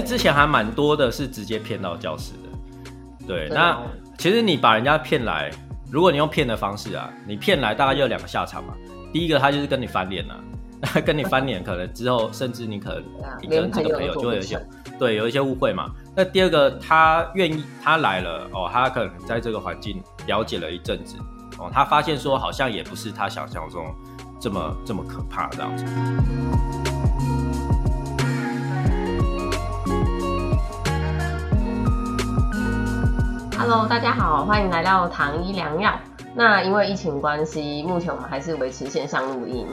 实之前还蛮多的是直接骗到教室的。对，那哦其实你把人家骗来，如果你用骗的方式啊，你骗来大概就有两个下场嘛。第一个他就是跟你翻脸了、啊，跟你翻脸，可能之后甚至你可能你跟这个朋友就会有一些对有一些误会嘛。那第二个他愿意他来了哦，他可能在这个环境了解了一阵子哦，他发现说好像也不是他想象中这么这么可怕这样子。Hello，大家好，欢迎来到糖医良药。那因为疫情关系，目前我们还是维持线上录音。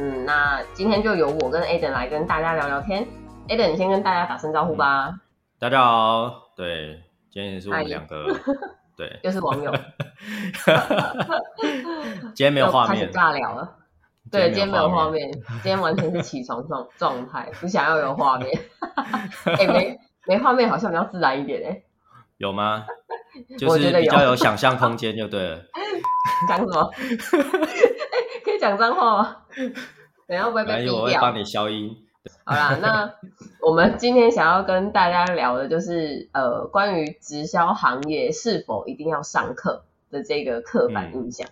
嗯，那今天就由我跟 Aden 来跟大家聊聊天。Aden，你先跟大家打声招呼吧。大家好，对，今天也是我们嗨两个，对，又是网友，今天没有画面开始面，尬聊了。对，今天没有画面。面，今天完全是起床状状态，不想要有画面。哎、没没画面好像比较自然一点哎、有吗？就是比较有想象空间，就对了。讲什么？哎、可以讲脏话吗？等下？我会帮你消音。好啦，那我们今天想要跟大家聊的就是呃，关于直销行业是否一定要上课的这个刻板印象。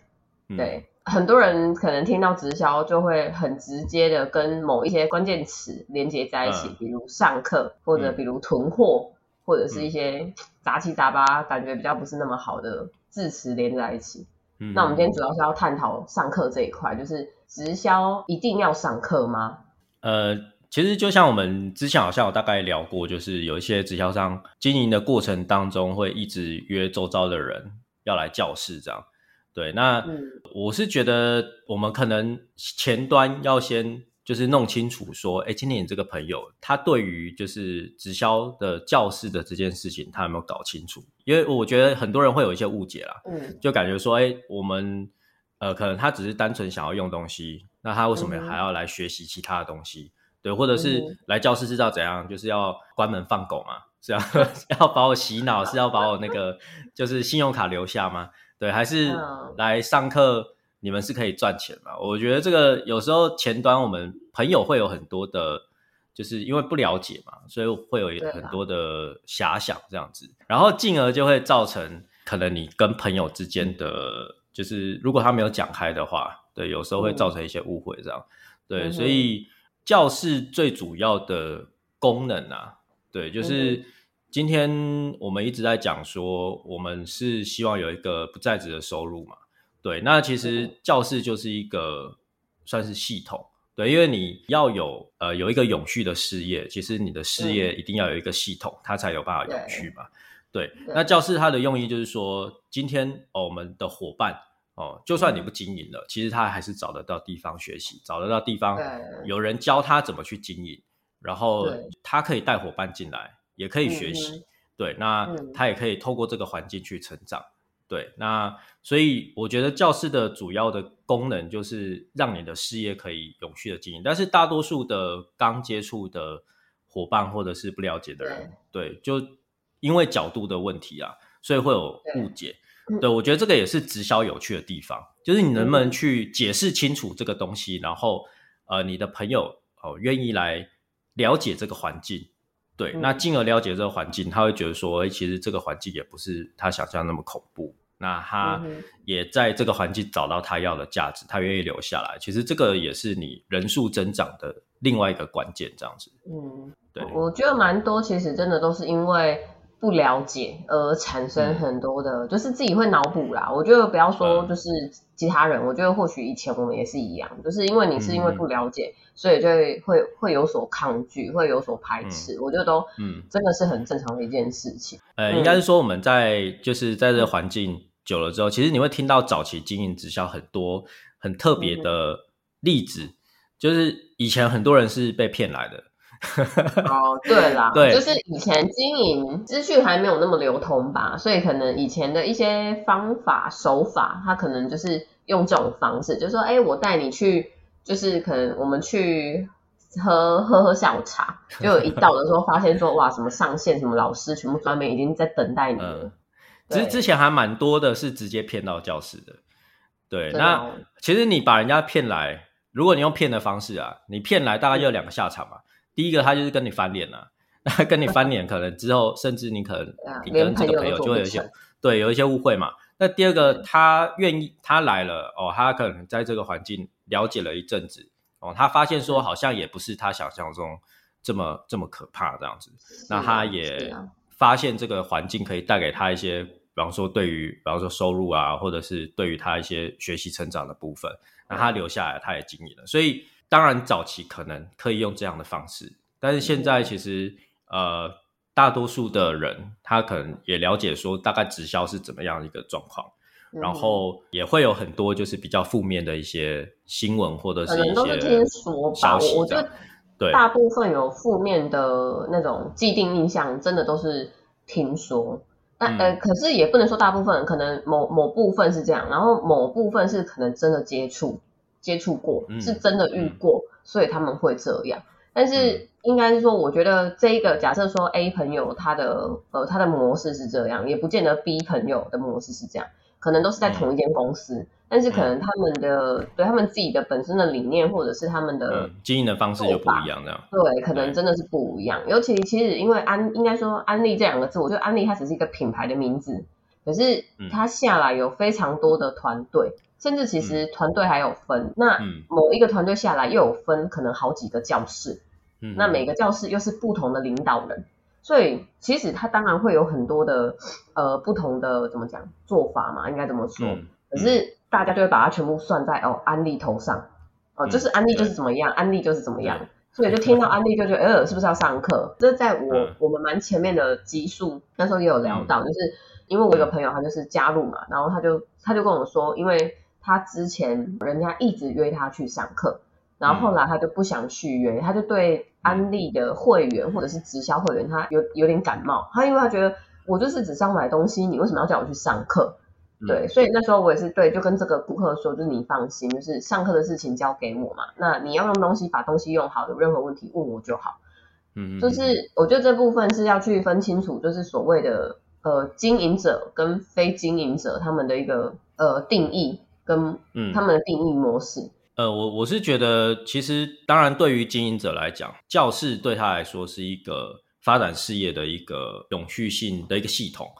嗯，对，很多人可能听到直销就会很直接的跟某一些关键词连接在一起，嗯比如上课，或者嗯比如囤货，或者是一些杂七杂八，感觉比较不是那么好的字词连在一起。嗯那我们今天主要是要探讨上课这一块，就是直销一定要上课吗？呃，其实就像我们之前好像有大概聊过，就是有一些直销商经营的过程当中，会一直约周遭的人要来教室这样。对，那嗯我是觉得我们可能前端要先就是弄清楚说，哎，今天你这个朋友他对于就是直销的教室的这件事情，他有没有搞清楚？因为我觉得很多人会有一些误解啦，嗯就感觉说，哎，我们呃，可能他只是单纯想要用东西，那他为什么还要来学习其他的东西？对，或者是来教室是要怎样？就是要关门放狗嘛？是要 要把我洗脑？是要把我那个就是信用卡留下吗？对，还是嗯来上课？你们是可以赚钱嘛？我觉得这个有时候前端我们朋友会有很多的，就是因为不了解嘛，所以会有很多的遐想这样子，然后进而就会造成可能你跟朋友之间的，就是如果他没有讲开的话，对，有时候会造成一些误会这样。对，所以教室最主要的功能啊，对，就是嗯今天我们一直在讲说，我们是希望有一个不在职的收入嘛。对，那其实教室就是一个算是系统，对，因为你要有呃有一个永续的事业，其实你的事业一定要有一个系统，它才有办法永续嘛。对，对那教室它的用意就是说，今天哦我们的伙伴哦，就算你不经营了，其实他还是找得到地方学习，找得到地方有人教他怎么去经营，然后对他可以带伙伴进来，也可以学嗯习。对，那嗯他也可以透过这个环境去成长。对，那所以我觉得教室的主要的功能就是让你的事业可以永续的经营，但是大多数的刚接触的伙伴或者是不了解的人，对，就因为角度的问题啊，所以会有误解。对我觉得这个也是直销有趣的地方，就是你能不能去解释清楚这个东西，然后呃，你的朋友哦愿意来了解这个环境，对，嗯那进而了解这个环境，他会觉得说，哎，其实这个环境也不是他想象那么恐怖。那他也在这个环境找到他要的价值，他愿意留下来。其实这个也是你人数增长的另外一个关键，这样子。嗯，对，我觉得蛮多，其实真的都是因为不了解而产生很多的，就是自己会脑补啦。我觉得不要说嗯就是其他人，我觉得或许以前我们也是一样，就是因为你是因为嗯不了解，所以就会会会有所抗拒，会有所排斥。我觉得都嗯，真的是很正常的一件事情。呃，嗯应该是说我们在就是在这个环境久了之后，其实你会听到早期经营直销很多很特别的例子，就是以前很多人是被骗来的。哦，对啦，对就是以前经营资讯还没有那么流通吧，所以可能以前的一些方法手法，他可能就是用这种方式，就是说，哎，我带你去，就是可能我们去喝喝喝下午茶，就有一到的时候发现说，哇，什么上线，什么老师，全部专门已经在等待你了。嗯，之 对之前还蛮多的是直接骗到教室的。对，那哦其实你把人家骗来，如果你用骗的方式啊，你骗来大概就有两个下场嘛。第一个他就是跟你翻脸了、那跟你翻脸，可能之后甚至你可能 你连跟这个朋友就会有一些对有一些误会嘛。那第二个，他愿意他来了哦，他可能在这个环境了解了一阵子哦，他发现说好像也不是他想象中这么这么可怕这样子。那他也发现这个环境可以带给他一些，比方说对于比方说收入啊，或者是对于他一些学习成长的部分，那他留下来，他也经营了。所以当然早期可能可以用这样的方式，但是现在其实呃。大多数的人，他可能也了解说大概直销是怎么样一个状况，然后也会有很多就是比较负面的一些新闻或者是一些听说吧。我觉得对大部分有负面的那种既定印象，真的都是听说。但呃，可是也不能说大部分，可能某某部分是这样，然后某部分是可能真的接触接触过，是真的遇过，所以他们会这样。但是应该是说，我觉得这一个假设说 A 朋友他的呃他的模式是这样，也不见得 B 朋友的模式是这样，可能都是在同一间公司，但是可能他们的对他们自己的本身的理念或者是他们的经营的方式就不一样，这样。对，可能真的是不一样。尤其其实因为安应该说安利这两个字，我觉得安利它只是一个品牌的名字，可是它下来有非常多的团队，甚至其实团队还有分，那某一个团队下来又有分可能好几个教室。那每个教室又是不同的领导人，所以其实他当然会有很多的呃不同的怎么讲做法嘛，应该怎么说？可是大家就会把它全部算在哦安利头上，哦就是安利就是怎么样，安利就是怎么样，所以就听到安利就觉得呃是不是要上课？这在我我们蛮前面的集数那时候也有聊到，就是因为我有个朋友他就是加入嘛，然后他就他就跟我说，因为他之前人家一直约他去上课。然后后来他就不想续约，他就对安利的会员或者是直销会员，他有有点感冒。他因为他觉得我就是只是要买东西，你为什么要叫我去上课？对，所以那时候我也是对，就跟这个顾客说，就是你放心，就是上课的事情交给我嘛。那你要用东西，把东西用好，有任何问题问我就好。嗯，就是我觉得这部分是要去分清楚，就是所谓的呃经营者跟非经营者他们的一个呃定义跟他们的定义模式。呃，我我是觉得，其实当然，对于经营者来讲，教室对他来说是一个发展事业的一个永续性的一个系统，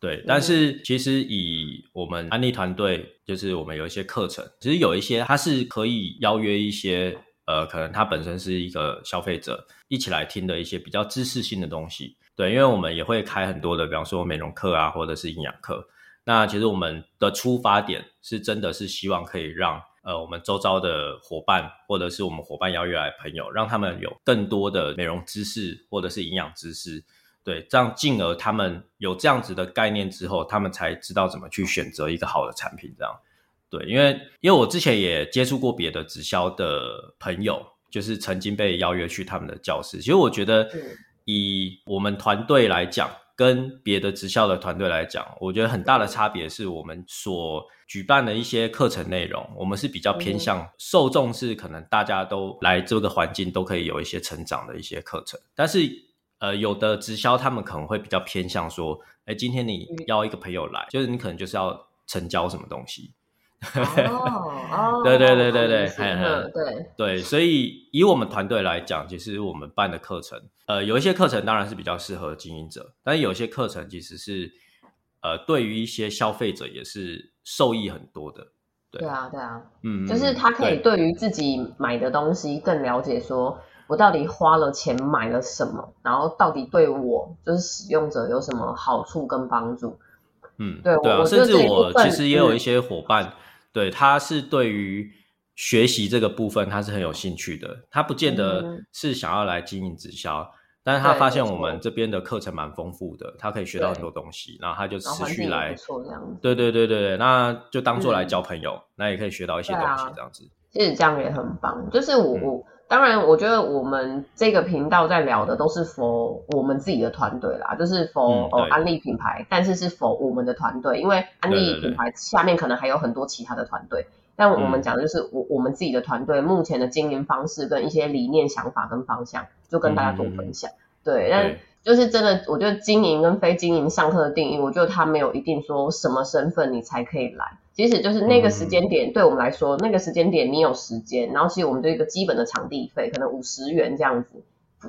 对。但是，其实以我们安利团队，就是我们有一些课程，其实有一些它是可以邀约一些，呃，可能他本身是一个消费者一起来听的一些比较知识性的东西，对。因为我们也会开很多的，比方说美容课啊，或者是营养课。那其实我们的出发点是真的是希望可以让。呃，我们周遭的伙伴，或者是我们伙伴邀约来朋友，让他们有更多的美容知识，或者是营养知识，对，这样进而他们有这样子的概念之后，他们才知道怎么去选择一个好的产品。这样，对，因为因为我之前也接触过别的直销的朋友，就是曾经被邀约去他们的教室。其实我觉得，以我们团队来讲。跟别的直销的团队来讲，我觉得很大的差别是我们所举办的一些课程内容，我们是比较偏向受众是可能大家都来这个环境都可以有一些成长的一些课程，但是呃有的直销他们可能会比较偏向说，哎，今天你邀一个朋友来，就是你可能就是要成交什么东西。哦，对对对对对，对对，所以以我们团队来讲，其实我们办的课程，呃，有一些课程当然是比较适合经营者，但是有些课程其实是，呃，对于一些消费者也是受益很多的。对啊，对啊，嗯，就是他可以对于自己买的东西更了解，说我到底花了钱买了什么，然后到底对我就是使用者有什么好处跟帮助。嗯，对对啊，甚至我其实也有一些伙伴。对，他是对于学习这个部分，他是很有兴趣的。他不见得是想要来经营直销，但是他发现我们这边的课程蛮丰富的，他可以学到很多东西，然后他就持续来。对对对对对，那就当做来交朋友，那也可以学到一些东西，这样子。其实这样也很棒，就是我我。当然，我觉得我们这个频道在聊的都是 for 我们自己的团队啦，就是 for 哦安利品牌，但是是 for 我们的团队，因为安利品牌下面可能还有很多其他的团队，但我们讲的就是我我们自己的团队目前的经营方式跟一些理念、想法跟方向，就跟大家做分享。对，但就是真的，我觉得经营跟非经营上课的定义，我觉得它没有一定说什么身份你才可以来。即使就是那个时间点，对我们来说，那个时间点你有时间，然后其实我们就一个基本的场地费，可能五十元这样子，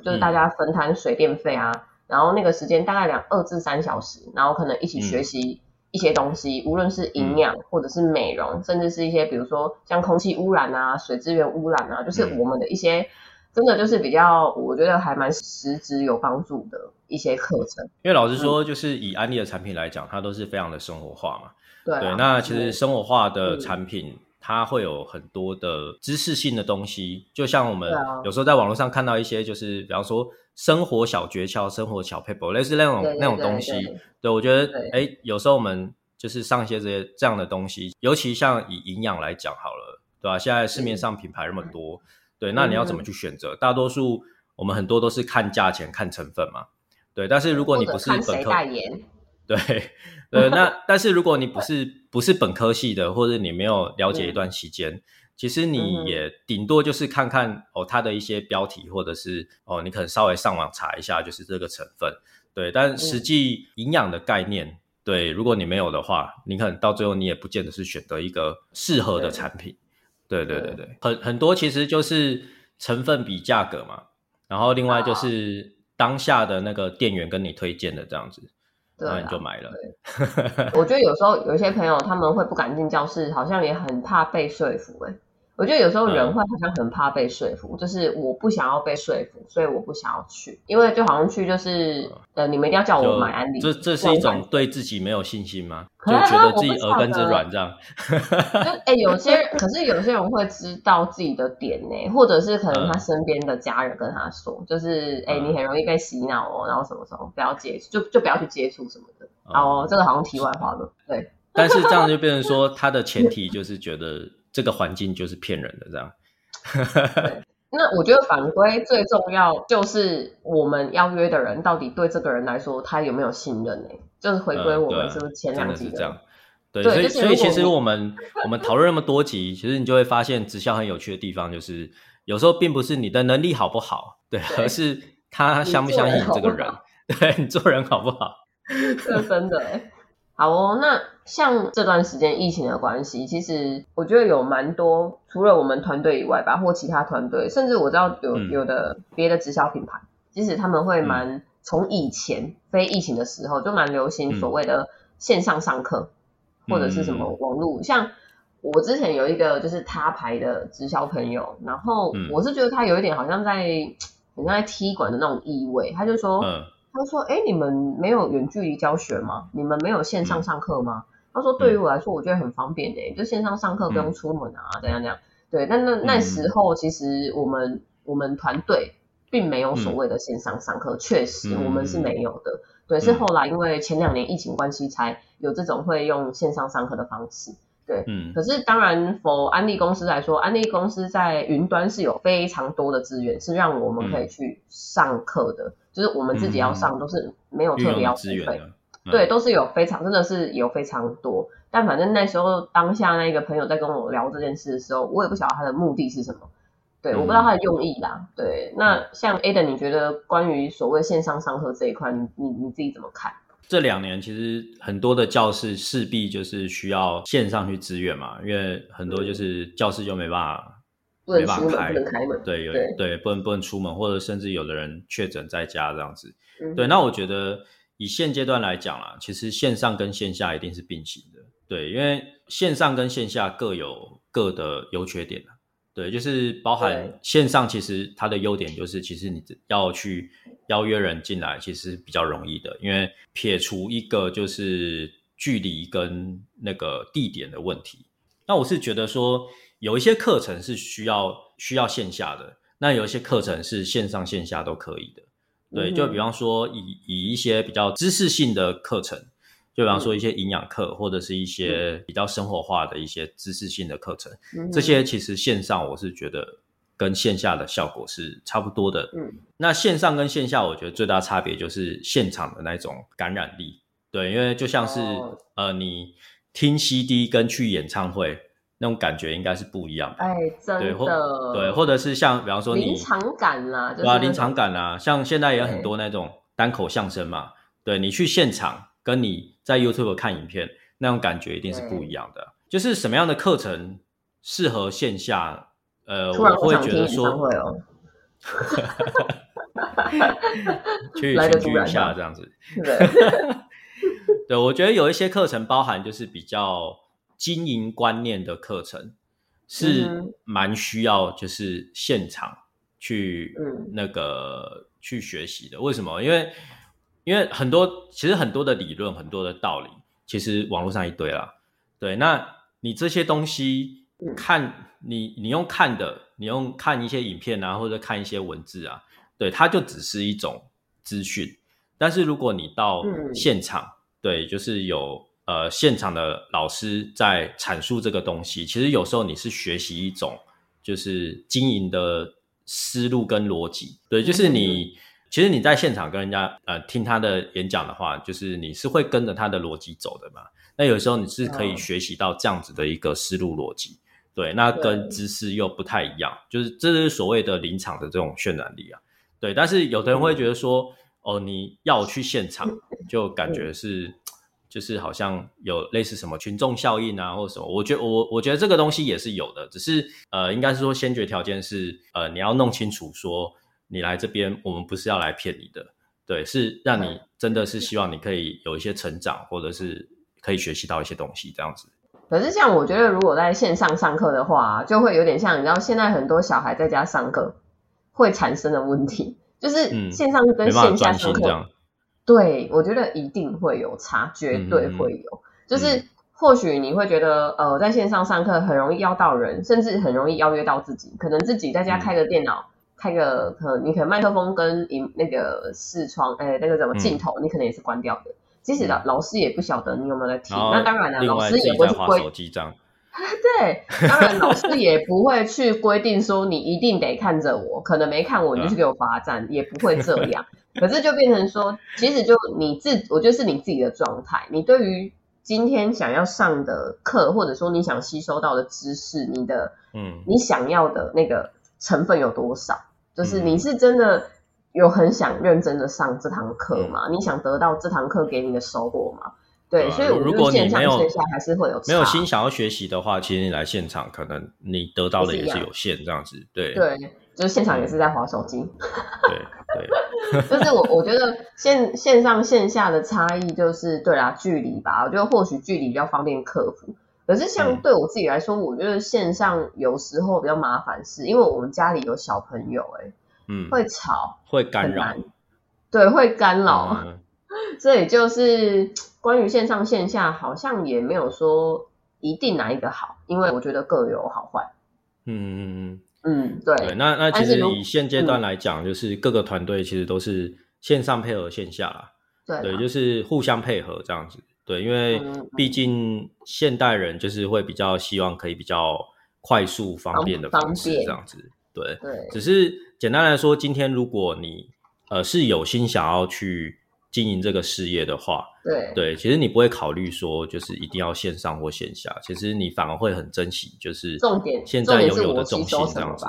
就是大家分摊水电费啊，然后那个时间大概两二至三小时，然后可能一起学习一些东西，无论是营养或者是美容，甚至是一些比如说像空气污染啊、水资源污染啊，就是我们的一些真的就是比较，我觉得还蛮实质有帮助的一些课程。因为老实说，就是以安利的产品来讲，它都是非常的生活化嘛。对，那其实生活化的产品，它会有很多的知识性的东西，就像我们有时候在网络上看到一些，就是比方说生活小诀窍、生活小 paper，类似那种那种东西。对我觉得，哎，有时候我们就是上一些这些这样的东西，尤其像以营养来讲好了，对吧？现在市面上品牌那么多，对，那你要怎么去选择？大多数我们很多都是看价钱、看成分嘛，对。但是如果你不是本科，对。呃，那但是如果你不是 不是本科系的，或者你没有了解一段期间，其实你也顶多就是看看哦，它的一些标题，或者是哦，你可能稍微上网查一下，就是这个成分，对。但实际营养的概念，对，如果你没有的话，你可能到最后你也不见得是选择一个适合的产品。对对对对，很很多其实就是成分比价格嘛，然后另外就是当下的那个店员跟你推荐的这样子。然后你就买了。我觉得有时候有一些朋友他们会不敢进教室，好像也很怕被说服。哎，我觉得有时候人会好像很怕被说服，就是我不想要被说服，所以我不想要去，因为就好像去就是呃，你们一定要叫我买安利。这这是一种对自己没有信心吗？就觉得自己耳根子软这样。就哎，有些可是有些人会知道自己的点呢，或者是可能他身边的家人跟他说，就是哎，你很容易被洗脑哦，然后什么什么不要接触，就就不要去接触什么的。哦，这个好像题外话了。对，但是这样就变成说，他的前提就是觉得这个环境就是骗人的这样。那我觉得反归最重要就是我们邀约的人到底对这个人来说他有没有信任呢？就是回归我们是不是前两集这样？对，所以所以其实我们我们讨论那么多集，其实你就会发现直销很有趣的地方就是有时候并不是你的能力好不好，对，而是他相不相信你这个人，对你做人好不好？这真的哎。好哦，那像这段时间疫情的关系，其实我觉得有蛮多，除了我们团队以外吧，或其他团队，甚至我知道有有的别的直销品牌，即使他们会蛮从以前非疫情的时候就蛮流行所谓的线上上课，或者是什么网络，像我之前有一个就是他牌的直销朋友，然后我是觉得他有一点好像在很像在踢馆的那种意味，他就说。他说：“哎，你们没有远距离教学吗？你们没有线上上课吗？”他说：“对于我来说，我觉得很方便的，就线上上课不用出门啊，怎样怎样。”对，但那那时候其实我们我们团队并没有所谓的线上上课，确实我们是没有的。对，是后来因为前两年疫情关系，才有这种会用线上上课的方式。对，嗯。可是当然，for 安利公司来说，安利公司在云端是有非常多的资源，是让我们可以去上课的。就是我们自己要上，都是没有特别要付费，对，都是有非常真的是有非常多。但反正那时候当下那个朋友在跟我聊这件事的时候，我也不晓得他的目的是什么，对，我不知道他的用意啦。对，那像 Ada，你觉得关于所谓线上上课这一块，你你你自己怎么看？这两年其实很多的教室势必就是需要线上去支援嘛，因为很多就是教室就没办法。没办法开，对，有对，不能不能出门，或者甚至有的人确诊在家这样子。对，那我觉得以现阶段来讲啦，其实线上跟线下一定是并行的。对，因为线上跟线下各有各的优缺点对，就是包含线上，其实它的优点就是，其实你要去邀约人进来，其实比较容易的，因为撇除一个就是距离跟那个地点的问题。那我是觉得说。有一些课程是需要需要线下的，那有一些课程是线上线下都可以的。对，就比方说以以一些比较知识性的课程，就比方说一些营养课，或者是一些比较生活化的一些知识性的课程，这些其实线上我是觉得跟线下的效果是差不多的。嗯，那线上跟线下，我觉得最大差别就是现场的那种感染力。对，因为就像是呃，你听 CD 跟去演唱会。那种感觉应该是不一样，哎，真的，对，或者是像比方说你临场感啦，对啊，临场感啦，像现在也有很多那种单口相声嘛，对你去现场跟你在 YouTube 看影片那种感觉一定是不一样的。就是什么样的课程适合线下？呃，我会觉得说，去 群聚一下啊这样子。对，对，我觉得有一些课程包含就是比较经营观念的课程，嗯是哼蛮需要就是现场去嗯那个去学习的。为什么？因为因为很多其实很多的理论，很多的道理，其实网络上一堆啦。对，那你这些东西嗯看你你用看的，你用看一些影片啊，或者看一些文字啊，对，它就只是一种资讯。但是如果你到嗯现场，对，就是有呃现场的老师在阐述这个东西，其实有时候你是学习一种就是经营的思路跟逻辑，对，就是你。其实你在现场跟人家呃听他的演讲的话，就是你是会跟着他的逻辑走的嘛。那有时候你是可以嗯学习到这样子的一个思路逻辑，对，那跟知识又不太一样，就是这是所谓的临场的这种渲染力啊。对，但是有的人会觉得说，哦，你要去现场，就感觉是就是好像有类似什么群众效应啊，或者什么。我觉得我我觉得这个东西也是有的，只是呃，应该是说先决条件是呃，你要弄清楚说你来这边，我们不是要来骗你的，对，是让你真的是希望你可以有一些成长，或者是可以学习到一些东西这样子。可是像我觉得，如果在线上上课的话，就会有点像你知道，现在很多小孩在家上课会产生的问题，就是嗯线上跟线下上课，对我觉得一定会有差，绝对会有。就是或许你会觉得，呃，在线上上课很容易邀到人，甚至很容易邀约到自己，可能自己在家嗯开个电脑。开个可能你可能麦克风跟荧那个视窗，哎、那个什么嗯镜头，你可能也是关掉的。即使老老师也不晓得你有没有在听，那当然了，老师也不会去规 对，当然老师也不会去规定说你一定得看着我，可能没看我你就去给我罚站，也不会这样。可是就变成说，其实就你自，我觉得是你自己的状态，你对于今天想要上的课，或者说你想吸收到的知识，你的嗯你想要的那个成分有多少？就是嗯你是真的有很想认真的上这堂课吗？你想得到这堂课给你的收获吗？对，所以我如觉得线上果你没有线下还是会有没有差心想要学习的话，其实你来现场可能你得到的也是有限这样子，对对，就是现场也是在划手机。对对，就是我我觉得线线上线下的差异就是对啦，距离吧。我觉得或许距离比较方便克服，可是像嗯。对我自己来说，我觉得线上有时候比较麻烦，是因为我们家里有小朋友、欸，嗯，会吵，会干扰，对，会干扰，嗯。所以就是关于线上线下，好像也没有说一定哪一个好，因为我觉得各有好坏。嗯嗯嗯。嗯，对，对，那那其实以现阶段来讲，就是各个团队其实都是线上配合线下啦，对，对就是互相配合这样子。对，因为嗯毕竟现代人就是会比较希望可以比较快速方便的方方式便这样子。对，对，只是简单来说，今天如果你呃是有心想要去经营这个事业的话，对，对，其实你不会考虑说就是一定要线上或线下，其实你反而会很珍惜就是重点现在拥有的重心收这样子。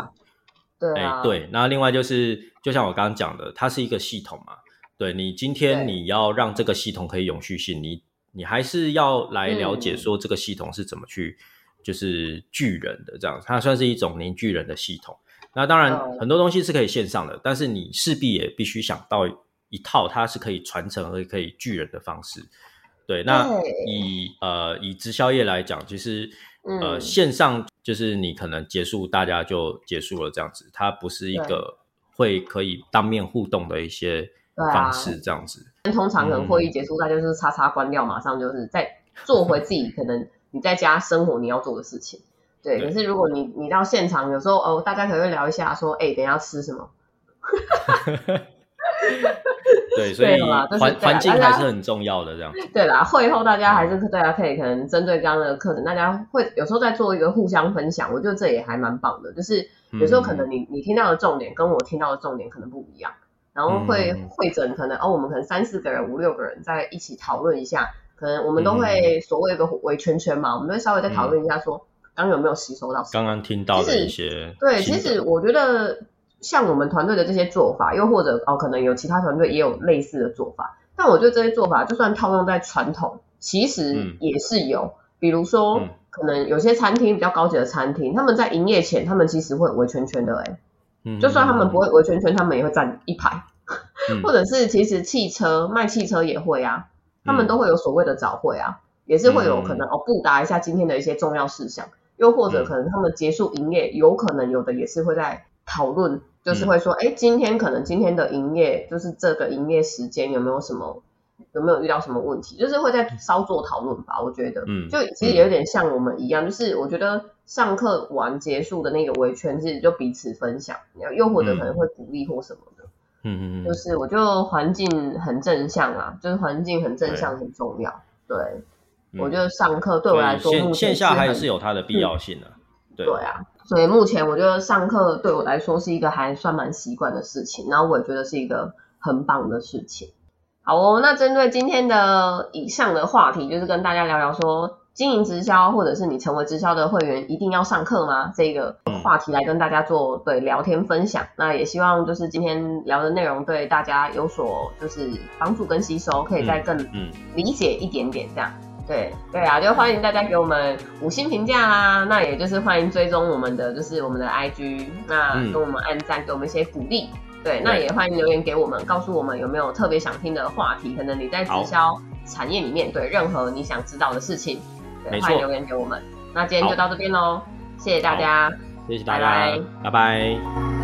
对哎、啊，对，那另外就是，就像我刚刚讲的，它是一个系统嘛。对你今天你要让这个系统可以永续性，你你还是要来了解嗯说这个系统是怎么去，就是聚人的这样，它算是一种凝聚人的系统。那当然嗯很多东西是可以线上的，但是你势必也必须想到一套它是可以传承而可以聚人的方式。对，那以呃以直销业来讲，其实呃嗯线上就是你可能结束，大家就结束了这样子，它不是一个会可以当面互动的一些方式这样子。通常可能会议结束，大家就是叉叉关掉，马上就是再做回自己可能你在家生活你要做的事情。对，可是如果你你到现场，有时候哦，大家可能会聊一下，说，哎，等一下吃什么？对，所以环环境还是很重要的这样。对啦，会后大家还是大家可以可能针对刚刚的课程，大家会有时候在做一个互相分享，我觉得这也还蛮棒的。就是有时候可能你你听到的重点跟我听到的重点可能不一样，然后会嗯会诊可能哦，我们可能三四个人、五六个人在一起讨论一下，可能我们都嗯会所谓一个围圈圈嘛，我们会稍微再讨论一下说刚有没有吸收到。刚刚听到的一些对，其实我觉得像我们团队的这些做法，又或者哦，可能有其他团队也有类似的做法，但我觉得这些做法就算套用在传统，其实嗯也是有，比如说。嗯可能有些餐厅比较高级的餐厅，他们在营业前，他们其实会围圈圈的、欸，嗯就算他们不会围圈圈，他们也会站一排，嗯。或者是其实汽车卖汽车也会啊，他们嗯都会有所谓的早会啊，也是会有嗯可能哦布达一下今天的一些重要事项，又或者嗯可能他们结束营业，有可能有的也是会在讨论，嗯就是会说，哎、今天可能今天的营业就是这个营业时间有没有什么有没有遇到什么问题，就是会在稍作讨论吧，我觉得，嗯就其实也有点像我们一样，就是我觉得上课完结束的那个围圈，其实就彼此分享，又或者可能会鼓励或什么的。嗯嗯嗯，就是我觉得环境很正向啊，就是环境很正向很重要。对，嗯我觉得上课对我来说，目前线线下还是有它的必要性的。对对啊，所以目前我觉得上课对我来说是一个还算蛮习惯的事情，然后我也觉得是一个很棒的事情。好哦，那针对今天的以上的话题，就是跟大家聊聊说，经营直销或者是你成为直销的会员，一定要上课吗？这个话题来跟大家做对聊天分享。那也希望就是今天聊的内容对大家有所就是帮助跟吸收，可以再更嗯理解一点点这样。对对啊，就欢迎大家给我们五星评价啦。那也就是欢迎追踪我们的就是我们的 IG，那嗯给我们按赞，给我们一些鼓励。对，那也欢迎留言给我们，告诉我们有没有特别想听的话题，可能你在直销产业里面对任何你想知道的事情，对，欢迎留言给我们。那今天就到这边喽，谢谢大家。谢谢大家，拜拜拜拜